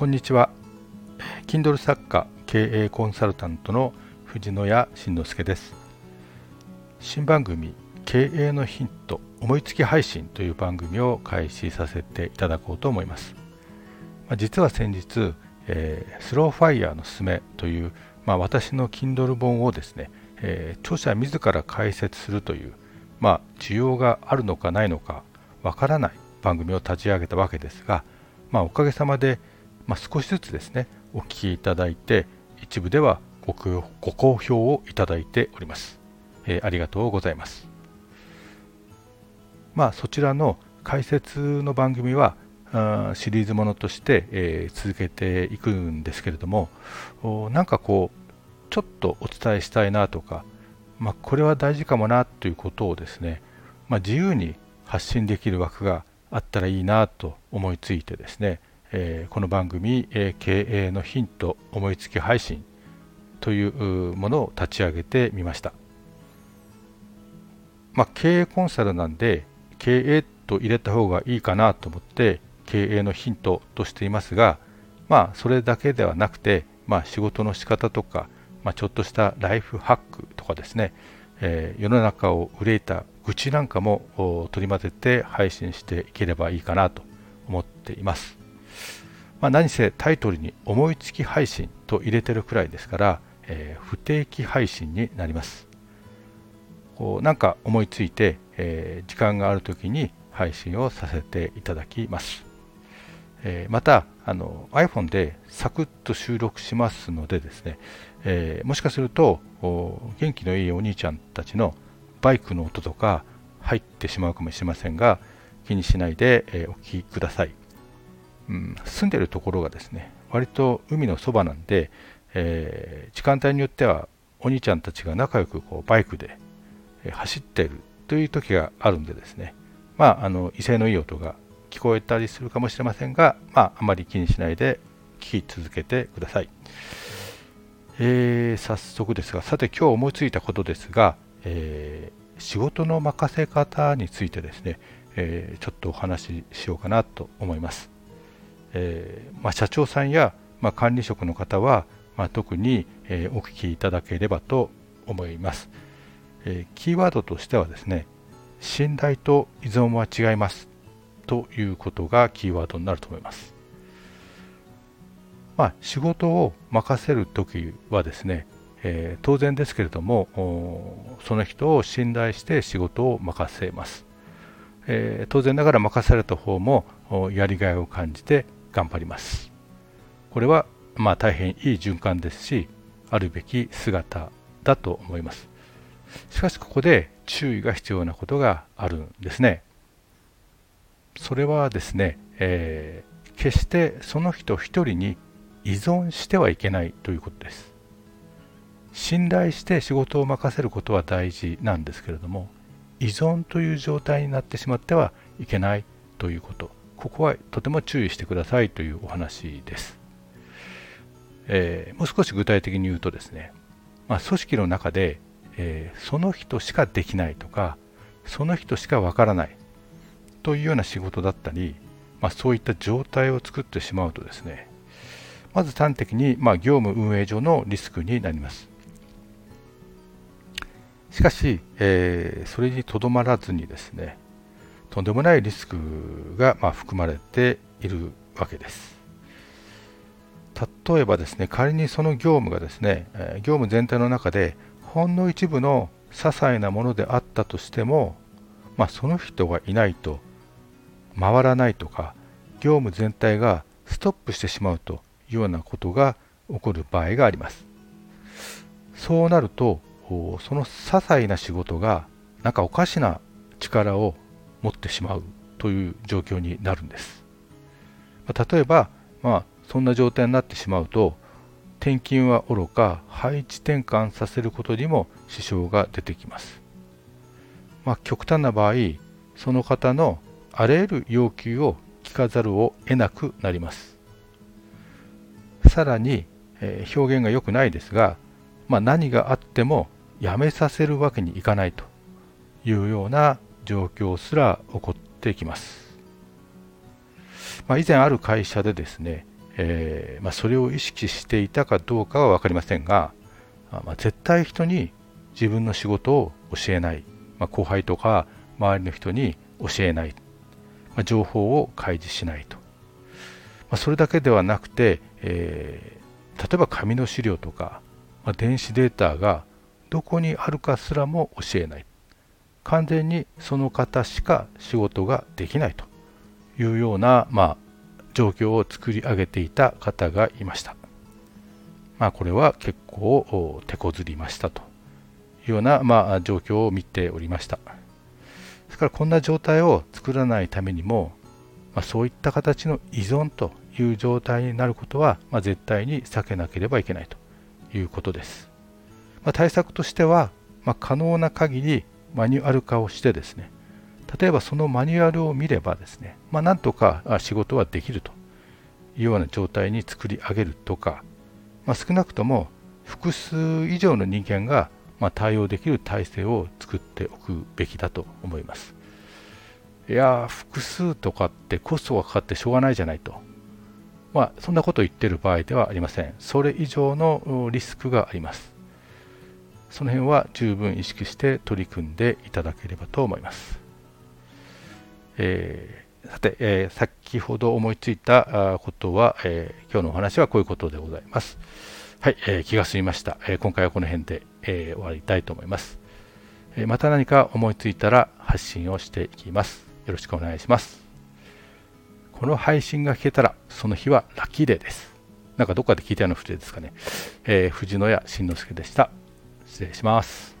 こんにちは。Kindle 作家経営コンサルタントの藤野谷慎之介です。新番組経営のヒント思いつき配信という番組を開始させていただこうと思います。実は先日、えー、スローファイヤーのすすめという、まあ、私の Kindle 本をですね、えー、著者自ら解説するという、まあ、需要があるのかないのかわからない番組を立ち上げたわけですが、まあ、おかげさまでまあ、少しずつですねお聞きいただいて一部ではごご好評をいただいております、えー、ありがとうございます。まあそちらの解説の番組はシリーズものとして、えー、続けていくんですけれどもなんかこうちょっとお伝えしたいなとか、まあ、これは大事かもなということをですね、まあ、自由に発信できる枠があったらいいなと思いついてですね、えー、この番組、え、経営のヒント思いつき配信というものを立ち上げてみました。まあ、経営コンサルなんで経営と入れた方がいいかなと思って経営のヒントとしていますがまあそれだけではなくて、まあ、仕事の仕方とか、まあ、ちょっとしたライフハックとかですね、えー、世の中を憂いた愚痴なんかも取り混ぜて配信していければいいかなと思っています。まあ、何せタイトルに思いつき配信と入れてるくらいですから、えー、不定期配信になります。こうなんか思いついて、えー、時間がある時に配信をさせていただきます。えー、またあの iPhone でサクッと収録しますのでですね、えー、もしかすると元気のいいお兄ちゃんたちのバイクの音とか入ってしまうかもしれませんが気にしないで、えお聞きください。ん、住んでるところがですね割と海のそばなんで、えー、時間帯によってはお兄ちゃんたちが仲良くこうバイクで走ってるという時があるんでですね。まああの威勢のいい音が聞こえたりするかもしれませんが、まあ、あまり気にしないで聞き続けてください、えー、早速ですがさて今日思いついたことですが、えー、仕事の任せ方についてですね、えー、ちょっとお話ししようかなと思います。えー、まあ、社長さんや、まあ、管理職の方は、まあ、特に、えー、お聞きいただければと思います、えキーワードとしてはですね信頼と依存は違います。ということがキーワードになると思います。まあ、仕事を任せる時はですね、えー、当然ですけれどもその人を信頼して仕事を任せます、えー、当然ながら任された方もやりがいを感じて頑張ります。これはまあ大変いい循環ですしあるべき姿だと思います。しかしここで注意が必要なことがあるんですね。それはですね、えー、決してその人一人に依存してはいけないということです。信頼して仕事を任せることは大事なんですけれども依存という状態になってしまってはいけないということ。ここはとても注意してくださいというお話です。えー、もう少し具体的に言うとですね、まあ、組織の中で、えー、その人しかできないとかその人しかわからないというような仕事だったり、まあ、そういった状態を作ってしまうとですねまず端的に、まあ、業務運営上のリスクになりますしかし、えー、それにとどまらずにですねとんでもないリスクがま含まれているわけです。例えばですね、仮にその業務がですね、業務全体の中でほんの一部の些細なものであったとしても、まあ、その人がいないと回らないとか、業務全体がストップしてしまうというようなことが起こる場合があります。そうなると、その些細な仕事がなんかおかしな力を持ってしまうという状況になるんです。例えば、まあ、そんな状態になってしまうと転勤はおろか配置転換させることにも支障が出てきます。まあ、極端な場合その方のあらゆる要求を聞かざるを得なくなります。さらに、えー、表現が良くないですが、まあ、何があってもやめさせるわけにいかないというような状況すら起こってきます。まあ、以前ある会社でですね、えー、まあ、それを意識していたかどうかは分かりませんが、まあ、絶対人に自分の仕事を教えない、ま、後輩とか周りの人に教えない、ま情報を開示しないと、まそれだけではなくて、えー、例えば紙の資料とか、ま電子データがどこにあるかすらも教えない。完全にその方しか仕事ができないというような、まあ、状況を作り上げていた方がいました。まあ、これは結構手こずりましたというような、まあ、状況を見ておりました。ですからこんな状態を作らないためにも、まあ、そういった形の依存という状態になることは、まあ、絶対に避けなければいけないということです。まあ、対策としては、ま可能な限りマニュアル化をしてですね例えばそのマニュアルを見ればですね、まあ、なんとか仕事はできるというような状態に作り上げるとか、まあ、少なくとも複数以上の人間がま対応できる体制を作っておくべきだと思います。いや複数とかってコストがかかってしょうがないじゃないと。まあ、そんなことを言ってる場合ではありません。それ以上のリスクがあります。その辺は十分意識して取り組んでいただければと思います。えー、さて、えー、先ほど思いついたことは、えー、今日のお話はこういうことでございます。はい、えー、気が済みました。えー、今回はこの辺で、えー、終わりたいと思います、えー。また何か思いついたら発信をしていきます。よろしくお願いします。この配信が聞けたら、その日はラッキーデーです。なんかどっかで聞いたような不定ですかね。えー、藤野谷慎之介でした。失礼します。